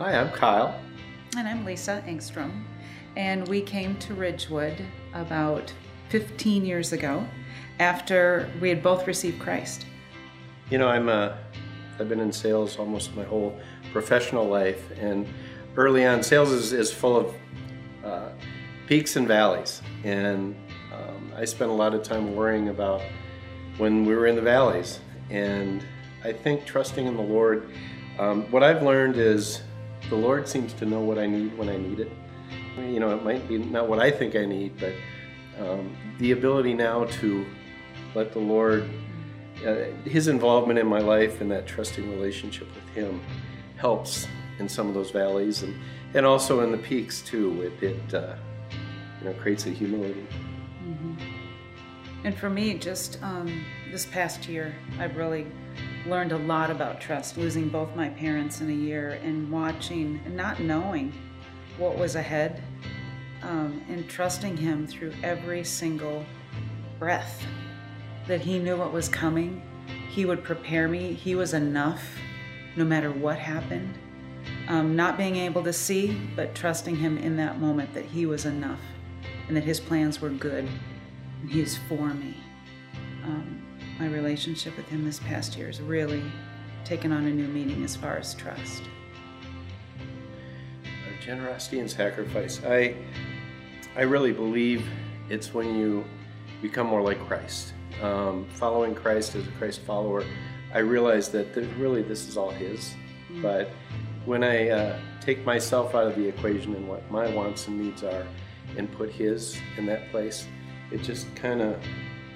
Hi, I'm Kyle. And I'm Lisa Engstrom. And we came to Ridgewood about 15 years ago after we had both received Christ. You know, I'm uh, I've been in sales almost my whole professional life, and early on, sales is, is full of uh, peaks and valleys. And um, I spent a lot of time worrying about when we were in the valleys. And I think trusting in the Lord, um, what I've learned is the Lord seems to know what I need when I need it. You know, it might be not what I think I need, but um, the ability now to let the Lord, uh, His involvement in my life and that trusting relationship with Him helps in some of those valleys and, and also in the peaks too. It, it uh, you know, creates a humility. Mm-hmm. And for me, just um, this past year, I've really learned a lot about trust, losing both my parents in a year and watching and not knowing what was ahead um, and trusting Him through every single breath. That He knew what was coming, He would prepare me, He was enough no matter what happened. Um, not being able to see, but trusting Him in that moment that He was enough and that His plans were good and He's for me. Um, my relationship with Him this past year has really taken on a new meaning as far as trust. Generosity and sacrifice. I, I really believe it's when you become more like Christ. Um, following Christ as a Christ follower, I realize that really this is all His. Mm-hmm. But when I uh, take myself out of the equation and what my wants and needs are, and put His in that place, it just kind of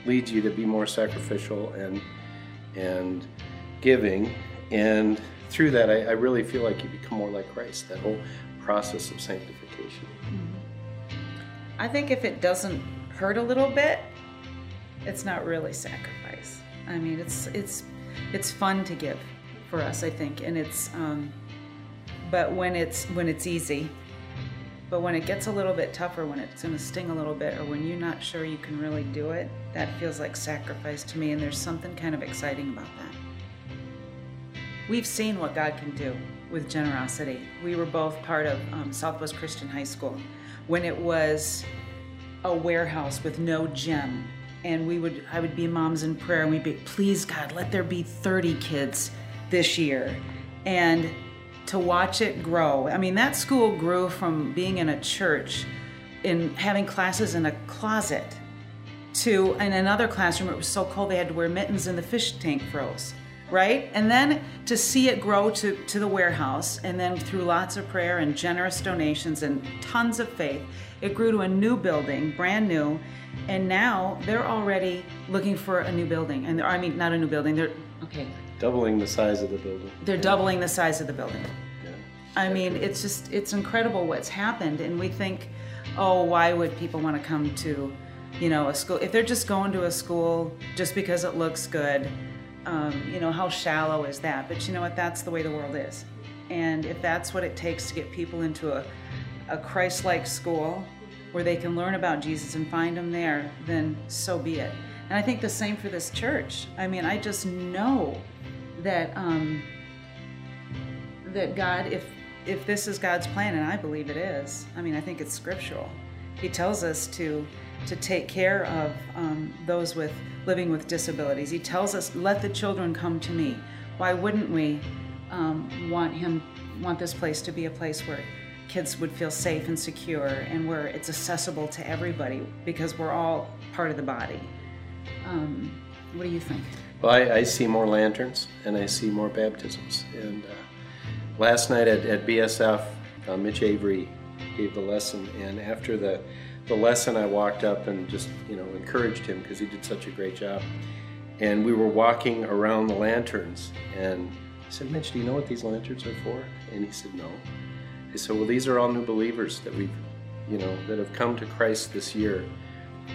leads you to be more sacrificial and and giving. And through that, I, I really feel like you become more like Christ. That whole process of sanctification. Mm-hmm. I think if it doesn't hurt a little bit, it's not really sacrifice. I mean, it's it's it's fun to give for us, I think, and it's. Um, but when it's when it's easy, but when it gets a little bit tougher, when it's going to sting a little bit, or when you're not sure you can really do it, that feels like sacrifice to me, and there's something kind of exciting about that. We've seen what God can do with generosity. We were both part of um, Southwest Christian High School when it was a warehouse with no gym. And we would, I would be moms in prayer, and we'd be, please God, let there be 30 kids this year. And to watch it grow. I mean, that school grew from being in a church in having classes in a closet to in another classroom. It was so cold they had to wear mittens and the fish tank froze right? And then to see it grow to, to the warehouse and then through lots of prayer and generous donations and tons of faith it grew to a new building brand new. And now they're already looking for a new building. And i mean not a new building they're okay doubling the size of the building. They're doubling the size of the building. Yeah. I mean, it's just it's incredible what's happened, and we think, oh, why would people want to come to, you know, a school if they're just going to a school just because it looks good? Um, you know, how shallow is that? But you know what? That's the way the world is, and if that's what it takes to get people into a a Christ-like school where they can learn about Jesus and find him there, then so be it. And I think the same for this church. I mean, I just know that um, that God, if if this is God's plan, and I believe it is, I mean, I think it's scriptural. He tells us to to take care of um, those with living with disabilities. He tells us, "Let the children come to me." Why wouldn't we um, want him want this place to be a place where kids would feel safe and secure, and where it's accessible to everybody because we're all part of the body. Um, what do you think? Well, I, I, see more lanterns and I see more baptisms. And uh, last night at, at BSF, uh, Mitch Avery gave the lesson, and after the the lesson, I walked up and just you know encouraged him because he did such a great job. And we were walking around the lanterns, and I said, "Mitch, do you know what these lanterns are for?" And he said, "No." I said, "Well, these are all new believers that we've, you know, that have come to Christ this year."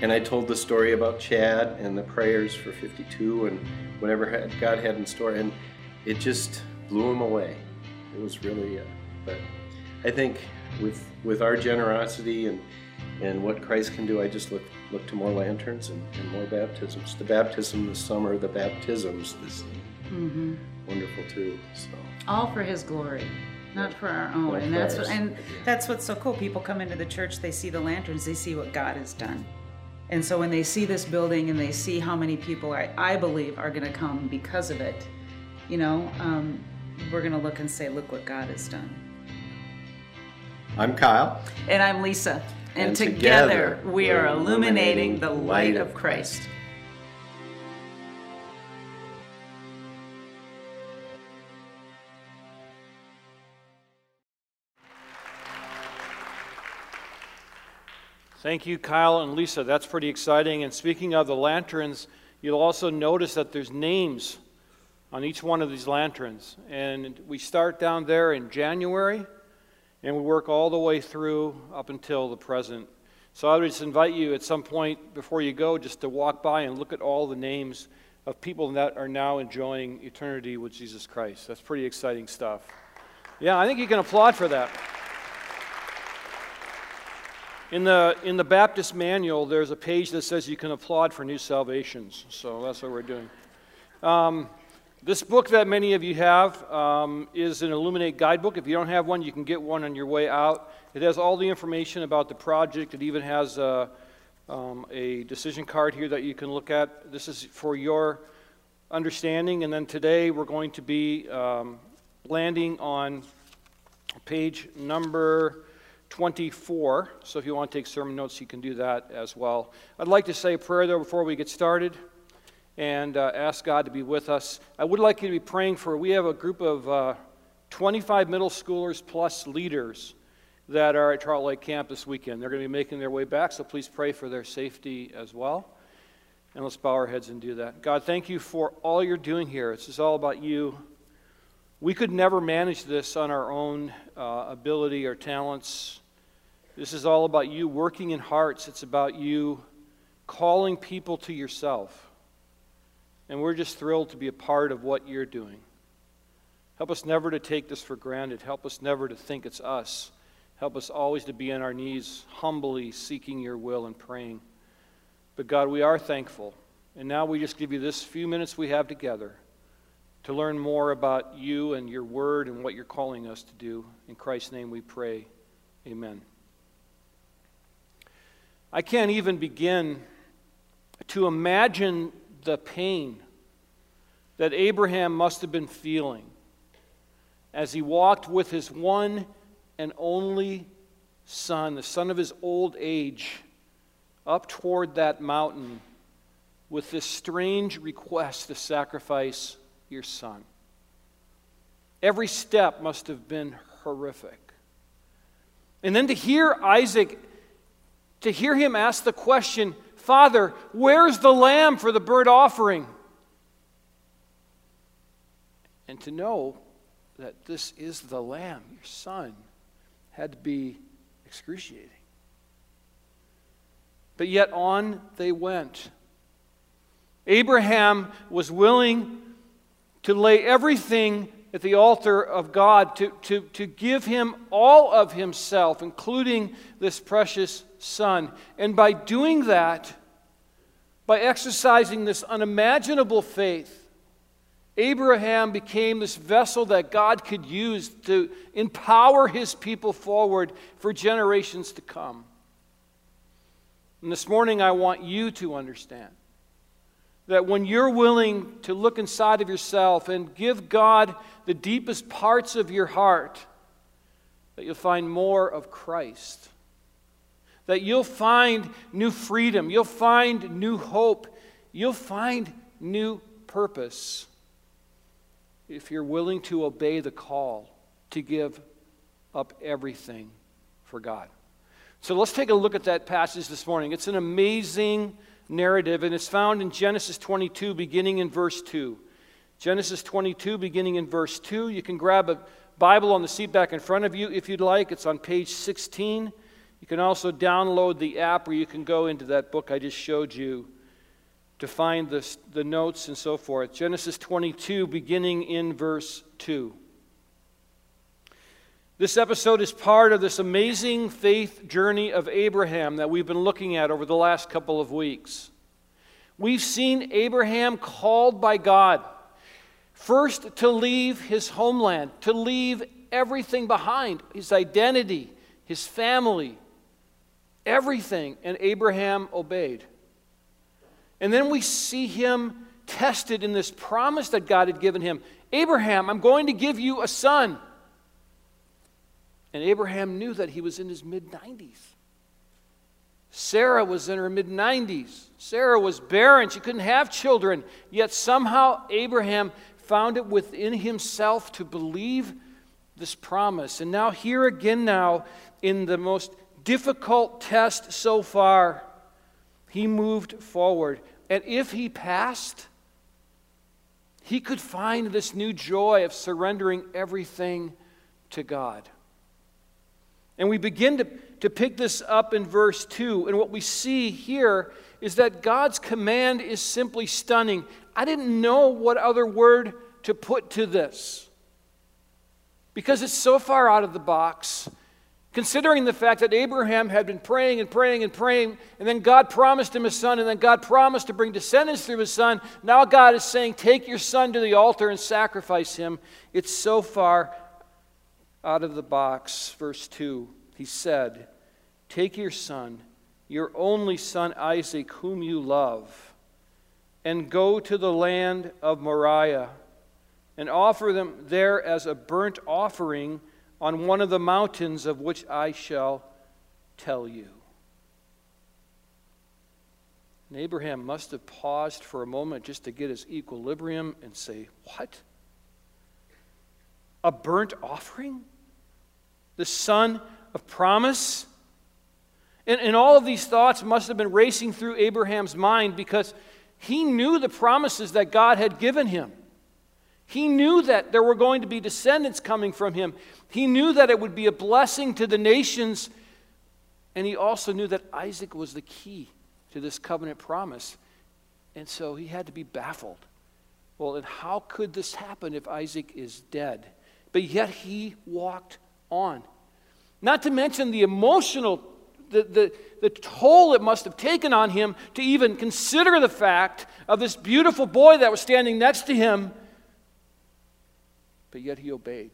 And I told the story about Chad and the prayers for 52 and whatever God had in store, and it just blew him away. It was really, uh, but I think with with our generosity and and what Christ can do, I just look look to more lanterns and, and more baptisms. The baptism this summer, the baptisms this mm-hmm. wonderful too. So all for His glory. not for our own. Not and that's ours. what, and that's what's so cool. People come into the church, they see the lanterns, they see what God has done. And so when they see this building and they see how many people I, I believe are going to come because of it, you know, um, we're going to look and say, look what God has done. I'm Kyle. And I'm Lisa. And, And together, together, we are illuminating the light of Christ. Thank you, Kyle and Lisa. That's pretty exciting. And speaking of the lanterns, you'll also notice that there's names on each one of these lanterns. And we start down there in January, and we work all the way through up until the present. So I would just invite you at some point before you go just to walk by and look at all the names of people that are now enjoying eternity with Jesus Christ. That's pretty exciting stuff. Yeah, I think you can applaud for that. In the, in the Baptist manual, there's a page that says you can applaud for new salvations. So that's what we're doing. Um, this book that many of you have um, is an Illuminate guidebook. If you don't have one, you can get one on your way out. It has all the information about the project. It even has a, um, a decision card here that you can look at. This is for your understanding. And then today we're going to be um, landing on page number 24. So if you want to take sermon notes, you can do that as well. I'd like to say a prayer, though, before we get started and uh, ask God to be with us. I would like you to be praying for, we have a group of uh, 25 middle schoolers plus leaders that are at Charlotte Lake Camp this weekend. They're going to be making their way back, so please pray for their safety as well. And let's bow our heads and do that. God, thank you for all you're doing here. This is all about you. We could never manage this on our own uh, ability or talents. This is all about you working in hearts. It's about you calling people to yourself. And we're just thrilled to be a part of what you're doing. Help us never to take this for granted. Help us never to think it's us. Help us always to be on our knees, humbly seeking your will and praying. But God, we are thankful. And now we just give you this few minutes we have together to learn more about you and your word and what you're calling us to do. In Christ's name we pray. Amen. I can't even begin to imagine the pain that Abraham must have been feeling as he walked with his one and only son, the son of his old age, up toward that mountain with this strange request to sacrifice your son. Every step must have been horrific. And then to hear Isaac, to hear him ask the question, Father, where's the lamb for the burnt offering? And to know that this is the lamb, your son, had to be excruciating. But yet on they went. Abraham was willing to lay everything at the altar of God, to, to, to give him all of himself, including this precious son. And by doing that, by exercising this unimaginable faith, Abraham became this vessel that God could use to empower his people forward for generations to come. And this morning, I want you to understand that when you're willing to look inside of yourself and give God the deepest parts of your heart, that you'll find more of Christ. That you'll find new freedom. You'll find new hope. You'll find new purpose if you're willing to obey the call to give up everything for God. So let's take a look at that passage this morning. It's an amazing narrative, and it's found in Genesis 22, beginning in verse 2. Genesis 22, beginning in verse 2. You can grab a Bible on the seat back in front of you if you'd like. It's on page 16. You can also download the app where you can go into that book I just showed you to find the, the notes and so forth. Genesis 22, beginning in verse 2. This episode is part of this amazing faith journey of Abraham that we've been looking at over the last couple of weeks. We've seen Abraham called by God, first to leave his homeland, to leave everything behind his identity, his family, everything. And Abraham obeyed. And then we see him tested in this promise that God had given him Abraham, I'm going to give you a son. And Abraham knew that he was in his mid 90s. Sarah was in her mid 90s. Sarah was barren. She couldn't have children. Yet somehow Abraham found it within himself to believe this promise. And now, here again, now, in the most difficult test so far, he moved forward. And if he passed, he could find this new joy of surrendering everything to God. And we begin to, to pick this up in verse 2. And what we see here is that God's command is simply stunning. I didn't know what other word to put to this because it's so far out of the box. Considering the fact that Abraham had been praying and praying and praying, and then God promised him a son, and then God promised to bring descendants through his son, now God is saying, Take your son to the altar and sacrifice him. It's so far out of the box. Verse 2 He said, Take your son, your only son Isaac, whom you love, and go to the land of Moriah, and offer them there as a burnt offering on one of the mountains of which I shall tell you. And Abraham must have paused for a moment just to get his equilibrium and say, What? A burnt offering? The son of promise? And, and all of these thoughts must have been racing through Abraham's mind because he knew the promises that God had given him. He knew that there were going to be descendants coming from him. He knew that it would be a blessing to the nations. And he also knew that Isaac was the key to this covenant promise. And so he had to be baffled. Well, then how could this happen if Isaac is dead? But yet he walked on. Not to mention the emotional, the, the, the toll it must have taken on him to even consider the fact of this beautiful boy that was standing next to him but yet he obeyed.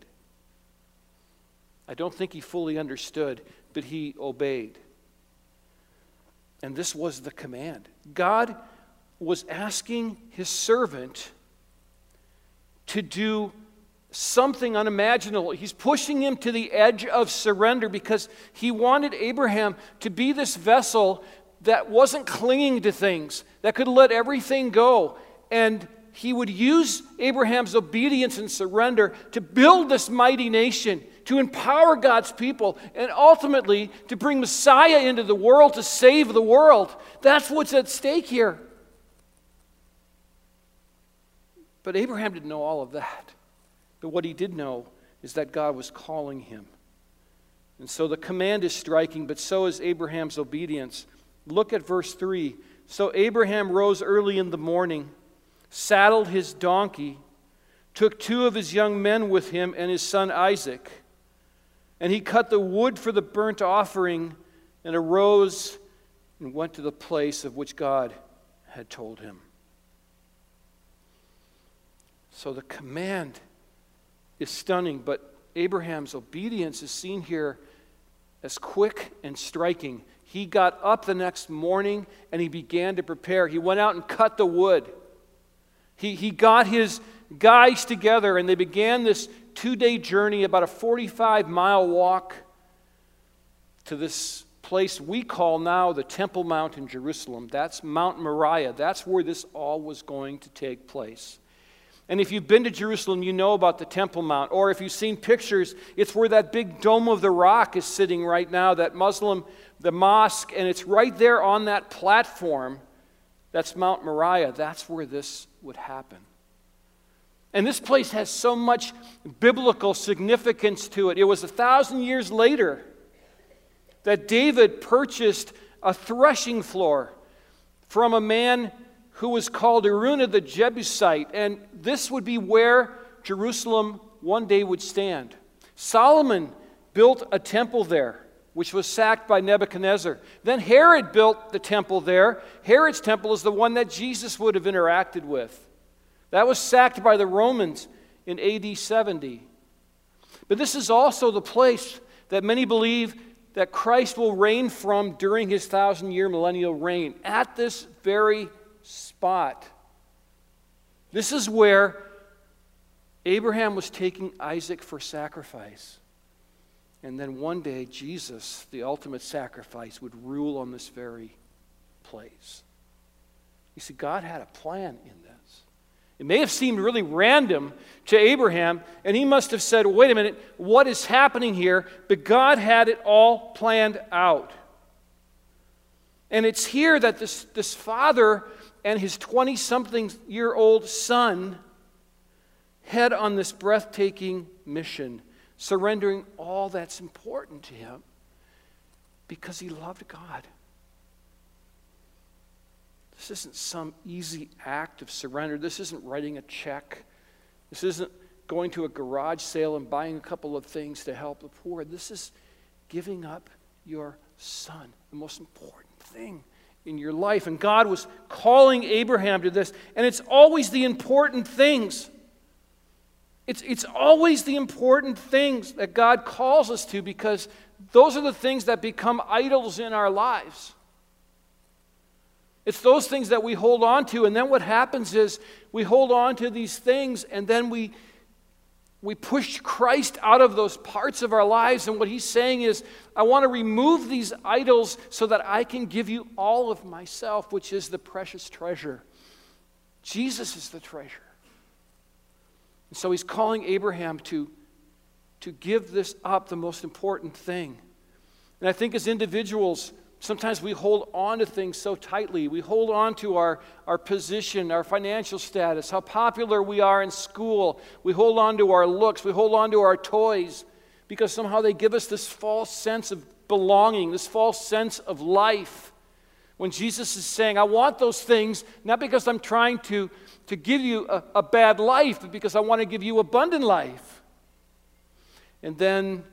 I don't think he fully understood, but he obeyed. And this was the command. God was asking his servant to do something unimaginable. He's pushing him to the edge of surrender because he wanted Abraham to be this vessel that wasn't clinging to things, that could let everything go. And he would use Abraham's obedience and surrender to build this mighty nation, to empower God's people, and ultimately to bring Messiah into the world to save the world. That's what's at stake here. But Abraham didn't know all of that. But what he did know is that God was calling him. And so the command is striking, but so is Abraham's obedience. Look at verse 3. So Abraham rose early in the morning saddled his donkey, took two of his young men with him and his son Isaac, and he cut the wood for the burnt offering and arose and went to the place of which God had told him. So the command is stunning, but Abraham's obedience is seen here as quick and striking. He got up the next morning and he began to prepare. He went out and cut the wood. He, he got his guys together and they began this two day journey, about a 45 mile walk to this place we call now the Temple Mount in Jerusalem. That's Mount Moriah. That's where this all was going to take place. And if you've been to Jerusalem, you know about the Temple Mount. Or if you've seen pictures, it's where that big Dome of the Rock is sitting right now, that Muslim, the mosque, and it's right there on that platform. That's Mount Moriah. That's where this would happen. And this place has so much biblical significance to it. It was a thousand years later that David purchased a threshing floor from a man who was called Araunah the Jebusite. And this would be where Jerusalem one day would stand. Solomon built a temple there which was sacked by Nebuchadnezzar. Then Herod built the temple there. Herod's temple is the one that Jesus would have interacted with. That was sacked by the Romans in AD 70. But this is also the place that many believe that Christ will reign from during his thousand year millennial reign, at this very spot. This is where Abraham was taking Isaac for sacrifice. And then one day, Jesus, the ultimate sacrifice, would rule on this very place. You see, God had a plan in this. It may have seemed really random to Abraham, and he must have said, wait a minute, what is happening here? But God had it all planned out. And it's here that this, this father and his 20 something year old son head on this breathtaking mission, surrendering all that's important to him because he loved God. This isn't some easy act of surrender. This isn't writing a check. This isn't going to a garage sale and buying a couple of things to help the poor. This is giving up your son, the most important thing in your life. And God was calling Abraham to this. And it's always the important things. It's, it's always the important things that God calls us to because those are the things that become idols in our lives. It's those things that we hold on to, and then what happens is we hold on to these things, and then we, we push Christ out of those parts of our lives. And what he's saying is, I want to remove these idols so that I can give you all of myself, which is the precious treasure. Jesus is the treasure. And so he's calling Abraham to, to give this up, the most important thing. And I think as individuals, Sometimes we hold on to things so tightly. We hold on to our, our position, our financial status, how popular we are in school. We hold on to our looks. We hold on to our toys because somehow they give us this false sense of belonging, this false sense of life. When Jesus is saying, I want those things, not because I'm trying to, to give you a, a bad life, but because I want to give you abundant life. And then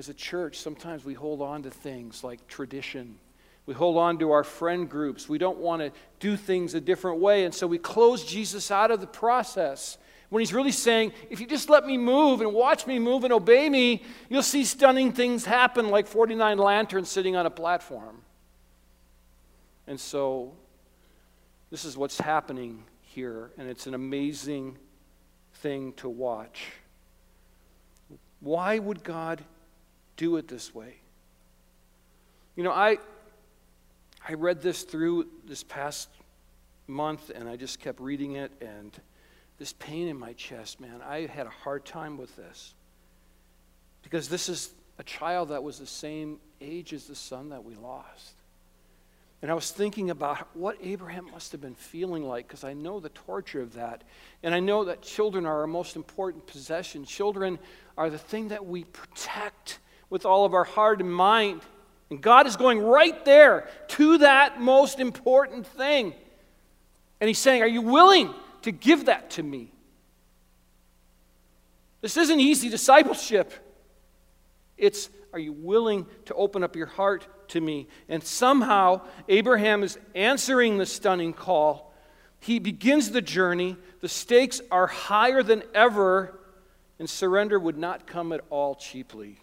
as a church, sometimes we hold on to things like tradition. We hold on to our friend groups. We don't want to do things a different way. And so we close Jesus out of the process. When he's really saying, if you just let me move and watch me move and obey me, you'll see stunning things happen like 49 lanterns sitting on a platform. And so this is what's happening here, and it's an amazing thing to watch. Why would God do it this way. You know, I, I read this through this past month and I just kept reading it and this pain in my chest, man, I had a hard time with this. Because this is a child that was the same age as the son that we lost. And I was thinking about what Abraham must have been feeling like because I know the torture of that. And I know that children are our most important possession. Children are the thing that we protect with all of our heart and mind. And God is going right there to that most important thing. And He's saying, Are you willing to give that to me? This isn't easy discipleship. It's, Are you willing to open up your heart to me? And somehow, Abraham is answering the stunning call. He begins the journey. The stakes are higher than ever, and surrender would not come at all cheaply.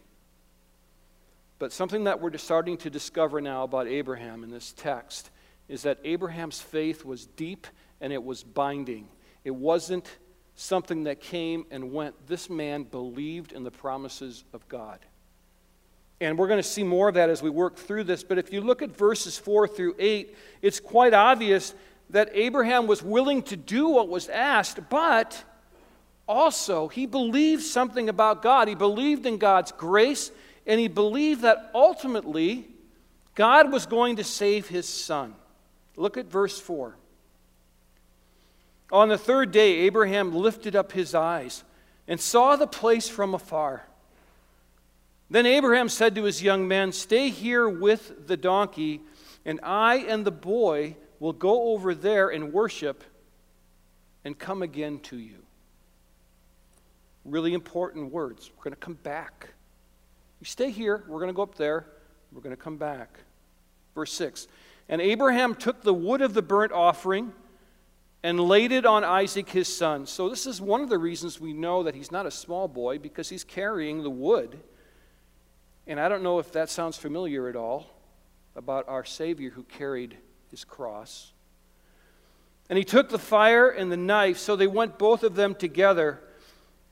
But something that we're starting to discover now about Abraham in this text is that Abraham's faith was deep and it was binding. It wasn't something that came and went. This man believed in the promises of God. And we're going to see more of that as we work through this. But if you look at verses 4 through 8, it's quite obvious that Abraham was willing to do what was asked, but also he believed something about God. He believed in God's grace and he believed that ultimately God was going to save his son. Look at verse 4. On the third day, Abraham lifted up his eyes and saw the place from afar. Then Abraham said to his young men, Stay here with the donkey, and I and the boy will go over there and worship and come again to you. Really important words. We're going to come back you stay here. We're going to go up there. We're going to come back. Verse 6 And Abraham took the wood of the burnt offering and laid it on Isaac his son. So, this is one of the reasons we know that he's not a small boy because he's carrying the wood. And I don't know if that sounds familiar at all about our Savior who carried his cross. And he took the fire and the knife, so they went both of them together.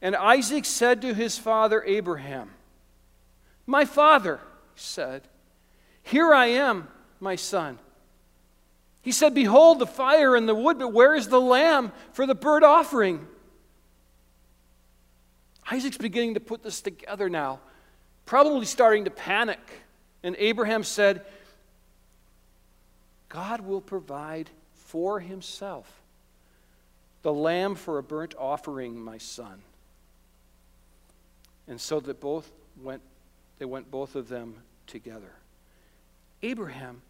And Isaac said to his father Abraham, My father, he said, Here I am, my son. He said, Behold the fire and the wood, but where is the lamb for the burnt offering? Isaac's beginning to put this together now, probably starting to panic. And Abraham said, God will provide for himself the lamb for a burnt offering, my son. And so that both went, they went both of them together. Abraham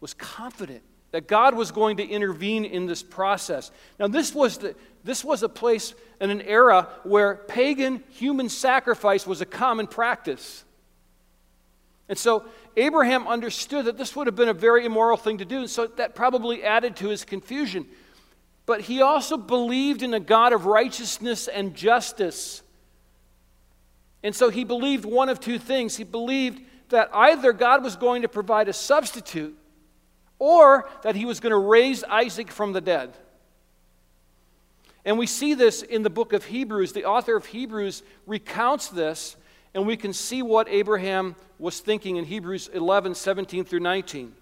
was confident that God was going to intervene in this process. Now, this was, the, this was a place in an era where pagan human sacrifice was a common practice. And so Abraham understood that this would have been a very immoral thing to do, and so that probably added to his confusion. But he also believed in a God of righteousness and justice. And so he believed one of two things. He believed that either God was going to provide a substitute or that he was going to raise Isaac from the dead. And we see this in the book of Hebrews. The author of Hebrews recounts this, and we can see what Abraham was thinking in Hebrews 11 17 through 19.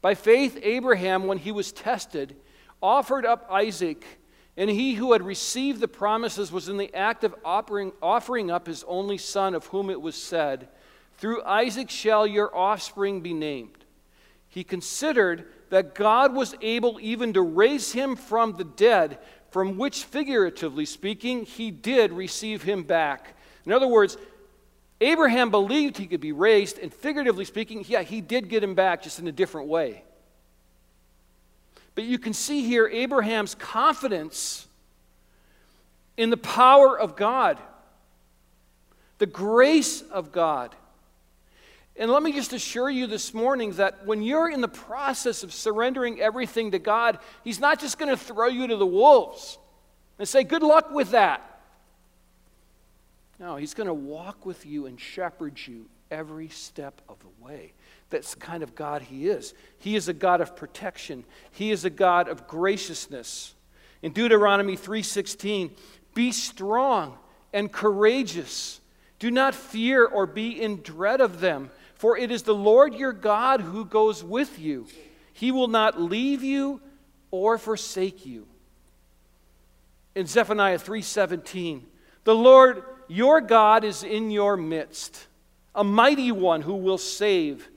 By faith, Abraham, when he was tested, offered up Isaac, and he who had received the promises was in the act of offering, offering up his only son, of whom it was said, Through Isaac shall your offspring be named he considered that God was able even to raise him from the dead, from which, figuratively speaking, he did receive him back. In other words, Abraham believed he could be raised, and figuratively speaking, yeah, he did get him back, just in a different way. But you can see here Abraham's confidence in the power of God, the grace of God. And let me just assure you this morning that when you're in the process of surrendering everything to God, He's not just going to throw you to the wolves and say, Good luck with that. No, He's going to walk with you and shepherd you every step of the way. That's the kind of God He is. He is a God of protection, He is a God of graciousness. In Deuteronomy 3:16, be strong and courageous. Do not fear or be in dread of them for it is the Lord your God who goes with you. He will not leave you or forsake you. In Zephaniah 3:17, the Lord your God is in your midst, a mighty one who will save.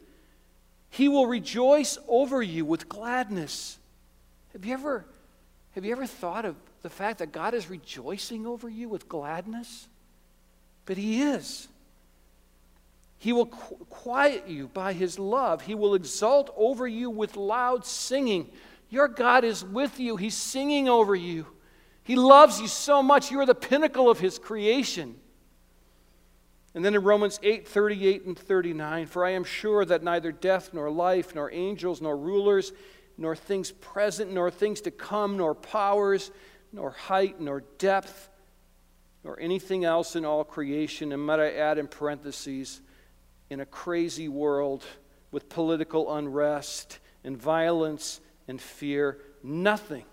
He will rejoice over you with gladness. Have you ever have you ever thought of the fact that God is rejoicing over you with gladness? But he is. He will qu- quiet you by his love. He will exult over you with loud singing. Your God is with you, he's singing over you. He loves you so much. You are the pinnacle of his creation. And then in Romans 8 38 and 39, for I am sure that neither death, nor life, nor angels, nor rulers, nor things present, nor things to come, nor powers, nor height, nor depth, nor anything else in all creation, and might I add in parentheses, in a crazy world with political unrest and violence and fear, nothing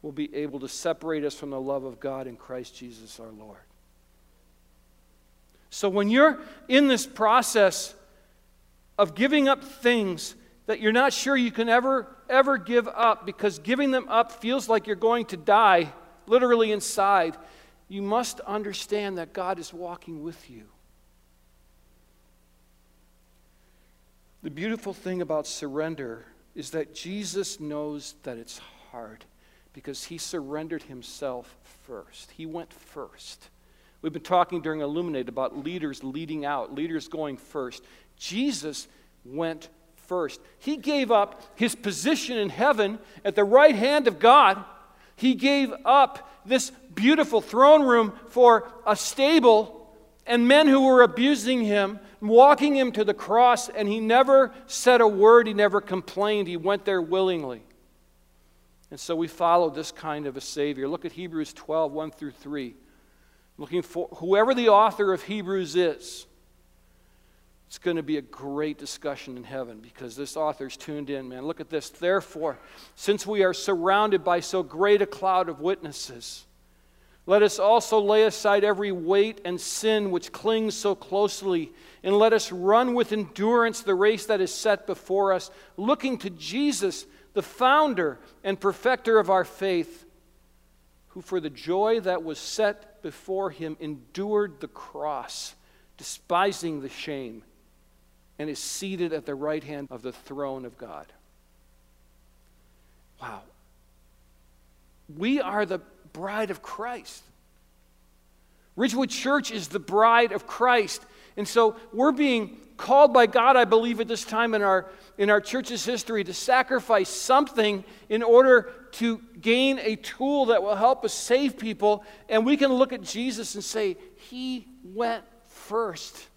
will be able to separate us from the love of God in Christ Jesus our Lord. So when you're in this process of giving up things that you're not sure you can ever ever give up because giving them up feels like you're going to die literally inside, you must understand that God is walking with you. The beautiful thing about surrender is that Jesus knows that it's hard because he surrendered himself first. He went first. We've been talking during Illuminate about leaders leading out, leaders going first. Jesus went first. He gave up his position in heaven at the right hand of God. He gave up this beautiful throne room for a stable and men who were abusing him walking him to the cross, and he never said a word, he never complained. He went there willingly. And so we follow this kind of a Savior. Look at Hebrews 12, 1 through 3. Looking for whoever the author of Hebrews is, it's going to be a great discussion in heaven because this author's tuned in, man. Look at this. Therefore, since we are surrounded by so great a cloud of witnesses, let us also lay aside every weight and sin which clings so closely, and let us run with endurance the race that is set before us, looking to Jesus, the founder and perfecter of our faith, who for the joy that was set before him endured the cross, despising the shame, and is seated at the right hand of the throne of God. Wow. We are the bride of Christ. Ridgewood Church is the bride of Christ. And so we're being called by God, I believe, at this time in our, in our church's history to sacrifice something in order to gain a tool that will help us save people. And we can look at Jesus and say, He went first.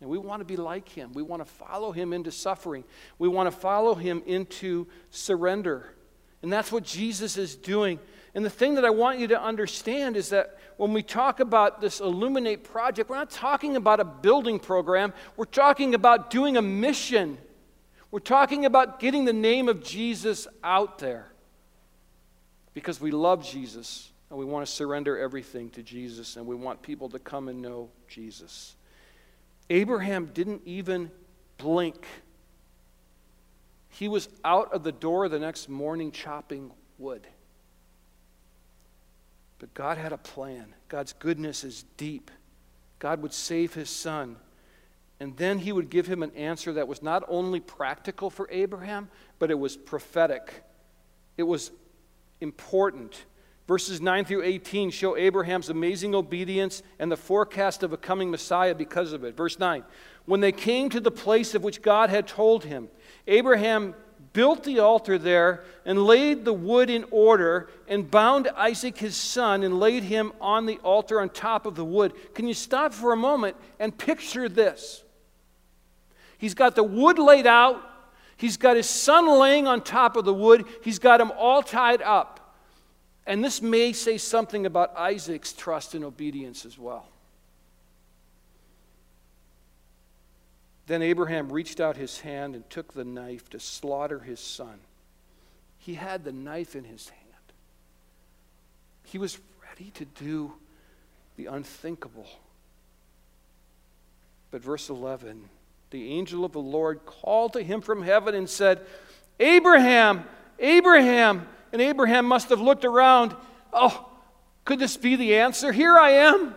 And we want to be like Him. We want to follow Him into suffering, we want to follow Him into surrender. And that's what Jesus is doing. And the thing that I want you to understand is that when we talk about this Illuminate project, we're not talking about a building program, we're talking about doing a mission. We're talking about getting the name of Jesus out there because we love Jesus and we want to surrender everything to Jesus and we want people to come and know Jesus. Abraham didn't even blink. He was out of the door the next morning chopping wood. But God had a plan. God's goodness is deep. God would save his son. And then he would give him an answer that was not only practical for Abraham, but it was prophetic. It was important. Verses 9 through 18 show Abraham's amazing obedience and the forecast of a coming Messiah because of it. Verse 9 When they came to the place of which God had told him, Abraham built the altar there and laid the wood in order and bound Isaac his son and laid him on the altar on top of the wood. Can you stop for a moment and picture this? He's got the wood laid out, he's got his son laying on top of the wood, he's got him all tied up. And this may say something about Isaac's trust and obedience as well. Then Abraham reached out his hand and took the knife to slaughter his son. He had the knife in his hand. He was ready to do the unthinkable. But verse 11 the angel of the Lord called to him from heaven and said, Abraham, Abraham. And Abraham must have looked around. Oh, could this be the answer? Here I am.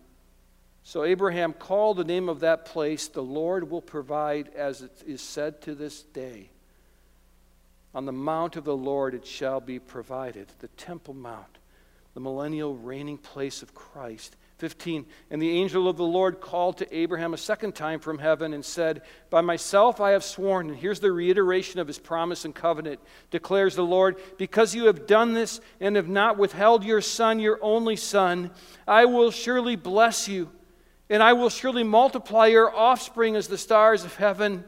So Abraham called the name of that place, The Lord will provide, as it is said to this day. On the mount of the Lord it shall be provided, the Temple Mount, the millennial reigning place of Christ. 15. And the angel of the Lord called to Abraham a second time from heaven and said, By myself I have sworn, and here's the reiteration of his promise and covenant, declares the Lord, because you have done this and have not withheld your son, your only son, I will surely bless you and I will surely multiply your offspring as the stars of heaven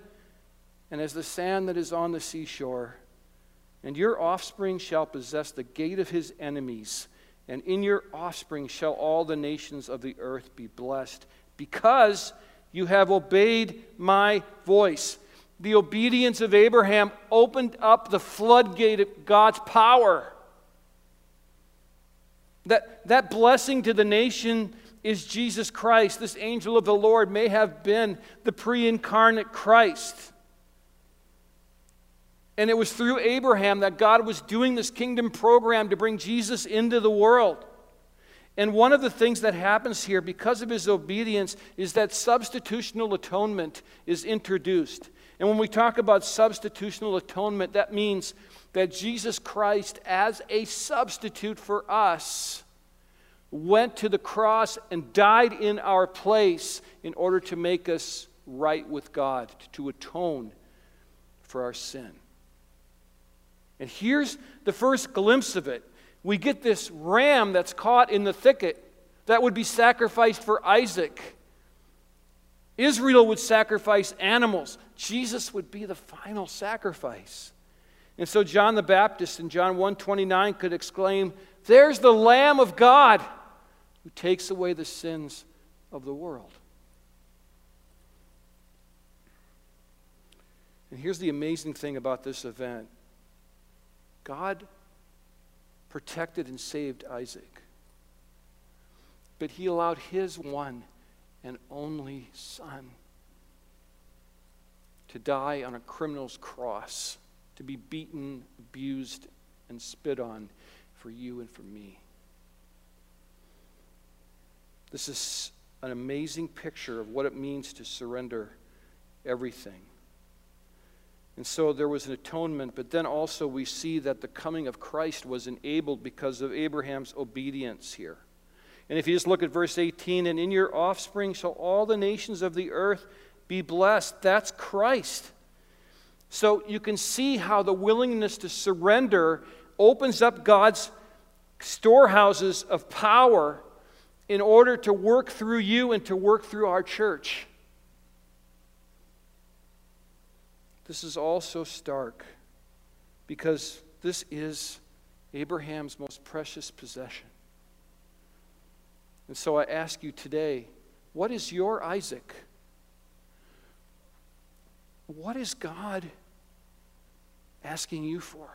and as the sand that is on the seashore. And your offspring shall possess the gate of his enemies, and in your offspring shall all the nations of the earth be blessed, because you have obeyed my voice. The obedience of Abraham opened up the floodgate of God's power. That, that blessing to the nation is Jesus Christ. This angel of the Lord may have been the pre incarnate Christ. And it was through Abraham that God was doing this kingdom program to bring Jesus into the world. And one of the things that happens here because of his obedience is that substitutional atonement is introduced. And when we talk about substitutional atonement, that means that Jesus Christ, as a substitute for us, went to the cross and died in our place in order to make us right with God, to atone for our sin. And here's the first glimpse of it. We get this ram that's caught in the thicket that would be sacrificed for Isaac. Israel would sacrifice animals. Jesus would be the final sacrifice. And so John the Baptist in John 1:29 could exclaim, "There's the lamb of God who takes away the sins of the world." And here's the amazing thing about this event God protected and saved Isaac, but he allowed his one and only son to die on a criminal's cross, to be beaten, abused, and spit on for you and for me. This is an amazing picture of what it means to surrender everything. And so there was an atonement, but then also we see that the coming of Christ was enabled because of Abraham's obedience here. And if you just look at verse 18, and in your offspring shall all the nations of the earth be blessed, that's Christ. So you can see how the willingness to surrender opens up God's storehouses of power in order to work through you and to work through our church. This is all so stark because this is Abraham's most precious possession. And so I ask you today what is your Isaac? What is God asking you for?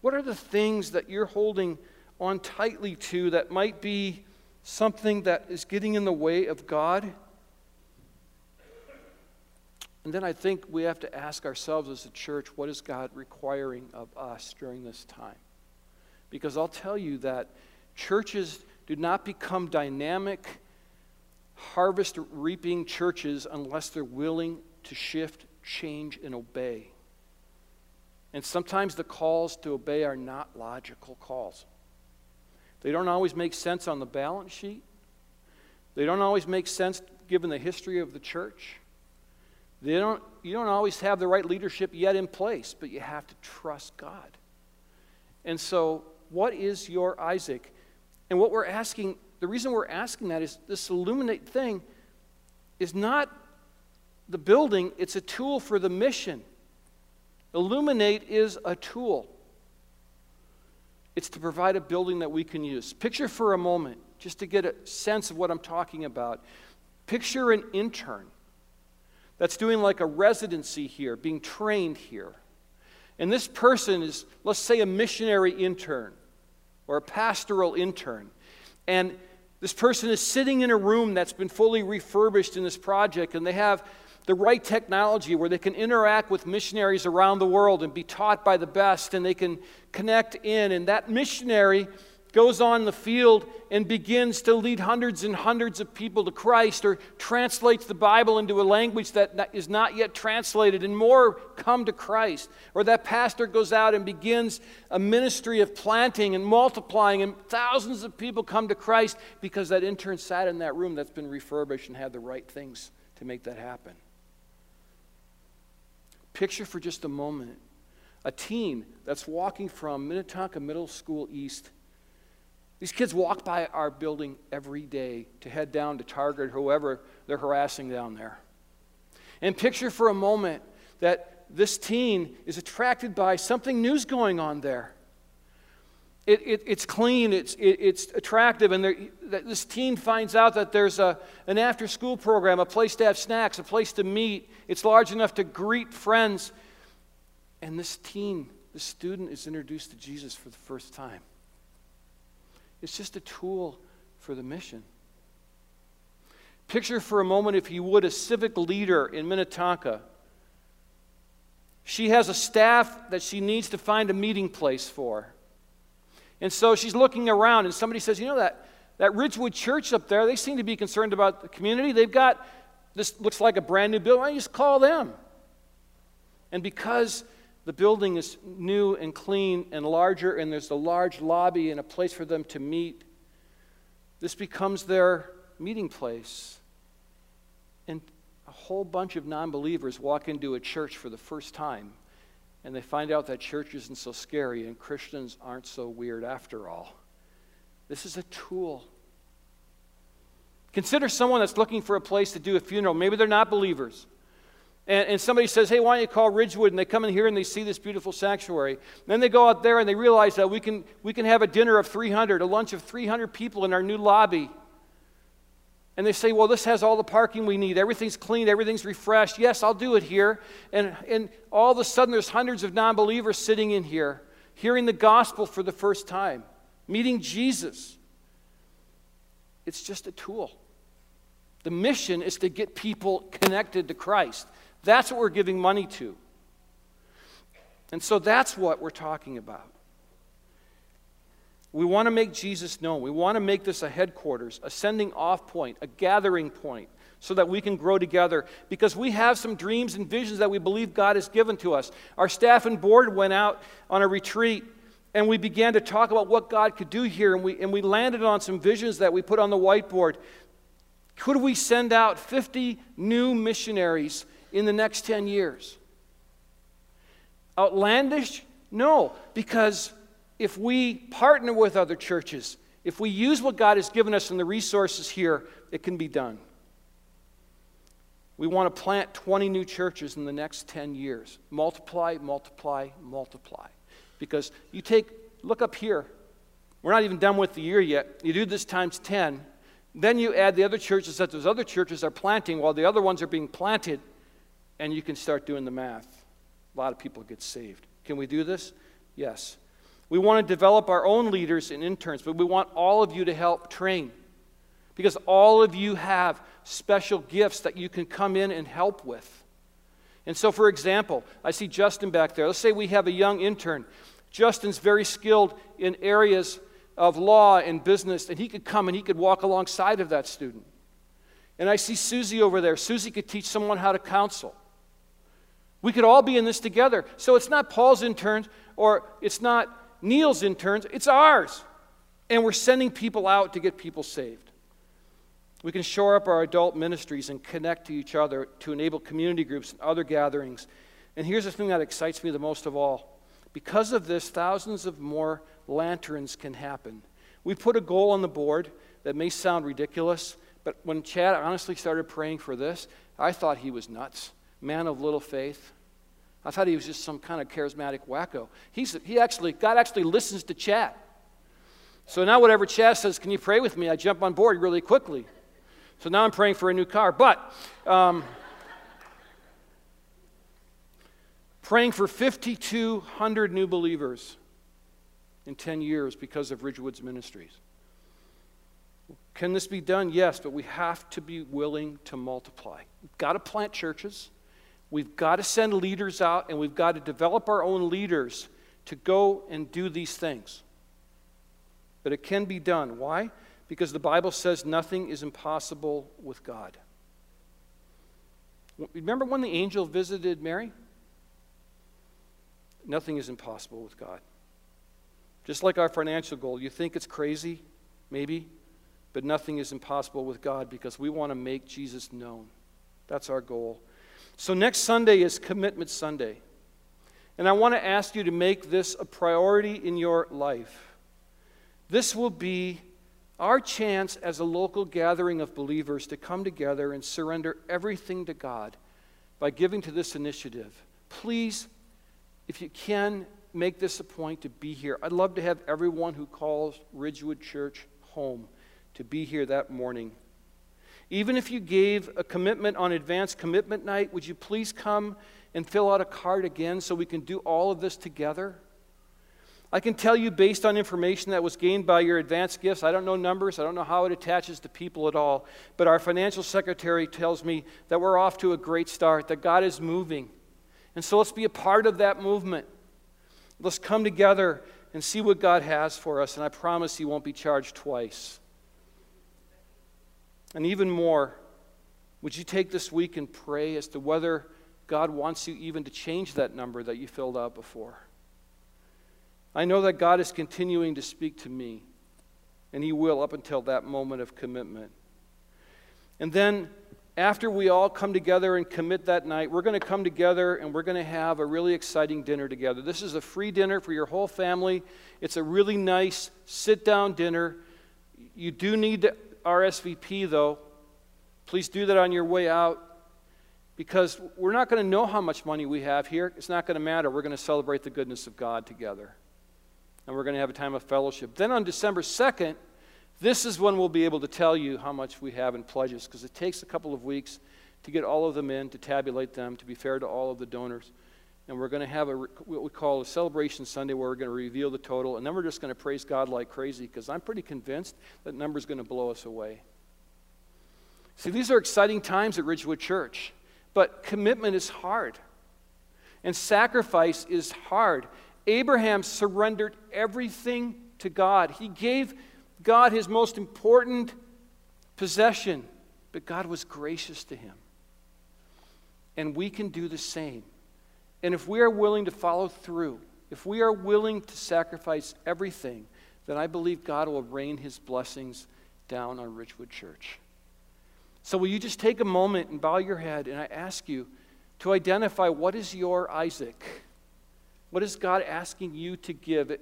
What are the things that you're holding on tightly to that might be something that is getting in the way of God? And then I think we have to ask ourselves as a church what is God requiring of us during this time? Because I'll tell you that churches do not become dynamic, harvest reaping churches unless they're willing to shift, change, and obey. And sometimes the calls to obey are not logical calls. They don't always make sense on the balance sheet. They don't always make sense given the history of the church. They don't, you don't always have the right leadership yet in place, but you have to trust God. And so, what is your Isaac? And what we're asking, the reason we're asking that is this illuminate thing is not the building, it's a tool for the mission. Illuminate is a tool. It's to provide a building that we can use. Picture for a moment, just to get a sense of what I'm talking about. Picture an intern that's doing like a residency here, being trained here. And this person is, let's say, a missionary intern or a pastoral intern. And this person is sitting in a room that's been fully refurbished in this project, and they have the right technology where they can interact with missionaries around the world and be taught by the best, and they can connect in. And that missionary goes on the field and begins to lead hundreds and hundreds of people to Christ, or translates the Bible into a language that is not yet translated, and more come to Christ. Or that pastor goes out and begins a ministry of planting and multiplying, and thousands of people come to Christ because that intern sat in that room that's been refurbished and had the right things to make that happen. Picture for just a moment a teen that's walking from Minnetonka Middle School East these kids walk by our building every day to head down to Target, whoever they're harassing down there. And picture for a moment that this teen is attracted by something new's going on there. It, it, it's clean, it's, it, it's attractive, and there, this teen finds out that there's a, an after school program, a place to have snacks, a place to meet. It's large enough to greet friends. And this teen, this student, is introduced to Jesus for the first time. It's just a tool for the mission. Picture for a moment, if you would, a civic leader in Minnetonka. She has a staff that she needs to find a meeting place for. And so she's looking around, and somebody says, You know, that, that Ridgewood Church up there, they seem to be concerned about the community. They've got this looks like a brand new building. Why don't you just call them? And because the building is new and clean and larger, and there's a large lobby and a place for them to meet, this becomes their meeting place. And a whole bunch of non believers walk into a church for the first time, and they find out that church isn't so scary and Christians aren't so weird after all. This is a tool. Consider someone that's looking for a place to do a funeral. Maybe they're not believers. And, and, somebody says, Hey, why don't you call Ridgewood? And they come in here and they see this beautiful sanctuary. And then they go out there and they realize that we can, we can have a dinner of 300, a lunch of 300 people in our new lobby. And they say, Well, this has all the parking we need. Everything's clean, everything's refreshed. Yes, I'll do it here. And, and all of a sudden, there's hundreds of non believers sitting in here, hearing the gospel for the first time, meeting Jesus. It's just a tool. The mission is to get people connected to Christ. That's what we're giving money to. And so that's what we're talking about. We want to make Jesus known. We want to make this a headquarters, a sending off point, a gathering point, so that we can grow together because we have some dreams and visions that we believe God has given to us. Our staff and board went out on a retreat and we began to talk about what God could do here, and we, and we landed on some visions that we put on the whiteboard. Could we send out 50 new missionaries in the next 10 years? Outlandish? No, because if we partner with other churches, if we use what God has given us and the resources here, it can be done. We want to plant 20 new churches in the next 10 years. Multiply, multiply, multiply. Because you take, look up here. We're not even done with the year yet. You do this times 10. Then you add the other churches that those other churches are planting while the other ones are being planted, and you can start doing the math. A lot of people get saved. Can we do this? Yes. We want to develop our own leaders and interns, but we want all of you to help train. Because all of you have special gifts that you can come in and help with. And so, for example, I see Justin back there. Let's say we have a young intern. Justin's very skilled in areas of law and business, and he could come and he could walk alongside of that student. And I see Susie over there. Susie could teach someone how to counsel. We could all be in this together. So it's not Paul's interns or it's not Neil's interns, it's ours. And we're sending people out to get people saved. We can shore up our adult ministries and connect to each other to enable community groups and other gatherings. And here's the thing that excites me the most of all. Because of this, thousands of more lanterns can happen. We put a goal on the board that may sound ridiculous, but when Chad honestly started praying for this, I thought he was nuts. Man of little faith. I thought he was just some kind of charismatic wacko. He's, he actually, God actually listens to Chad. So now, whatever Chad says, can you pray with me? I jump on board really quickly. So now I'm praying for a new car. But um, praying for 5,200 new believers in 10 years because of Ridgewood's ministries. Can this be done? Yes, but we have to be willing to multiply. We've got to plant churches. We've got to send leaders out and we've got to develop our own leaders to go and do these things. But it can be done. Why? Because the Bible says nothing is impossible with God. Remember when the angel visited Mary? Nothing is impossible with God. Just like our financial goal, you think it's crazy, maybe, but nothing is impossible with God because we want to make Jesus known. That's our goal. So, next Sunday is Commitment Sunday. And I want to ask you to make this a priority in your life. This will be our chance as a local gathering of believers to come together and surrender everything to God by giving to this initiative. Please, if you can, make this a point to be here. I'd love to have everyone who calls Ridgewood Church home to be here that morning. Even if you gave a commitment on advance commitment night, would you please come and fill out a card again so we can do all of this together? I can tell you, based on information that was gained by your advance gifts, I don't know numbers, I don't know how it attaches to people at all, but our financial secretary tells me that we're off to a great start, that God is moving. And so let's be a part of that movement. Let's come together and see what God has for us, and I promise you won't be charged twice. And even more, would you take this week and pray as to whether God wants you even to change that number that you filled out before? I know that God is continuing to speak to me, and He will up until that moment of commitment. And then, after we all come together and commit that night, we're going to come together and we're going to have a really exciting dinner together. This is a free dinner for your whole family. It's a really nice sit down dinner. You do need to RSVP, though. Please do that on your way out because we're not going to know how much money we have here. It's not going to matter. We're going to celebrate the goodness of God together. And we're going to have a time of fellowship. Then on December 2nd, this is when we'll be able to tell you how much we have in pledges because it takes a couple of weeks to get all of them in, to tabulate them, to be fair to all of the donors. And we're going to have a, what we call a celebration Sunday where we're going to reveal the total, and then we're just going to praise God like crazy because I'm pretty convinced that number is going to blow us away. See, these are exciting times at Ridgewood Church, but commitment is hard, and sacrifice is hard. Abraham surrendered everything to God. He gave God his most important possession, but God was gracious to him. And we can do the same. And if we are willing to follow through, if we are willing to sacrifice everything, then I believe God will rain his blessings down on Ridgewood Church. So, will you just take a moment and bow your head and I ask you to identify what is your Isaac? What is God asking you to give?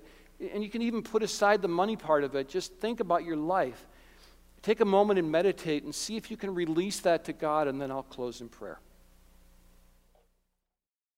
And you can even put aside the money part of it. Just think about your life. Take a moment and meditate and see if you can release that to God, and then I'll close in prayer.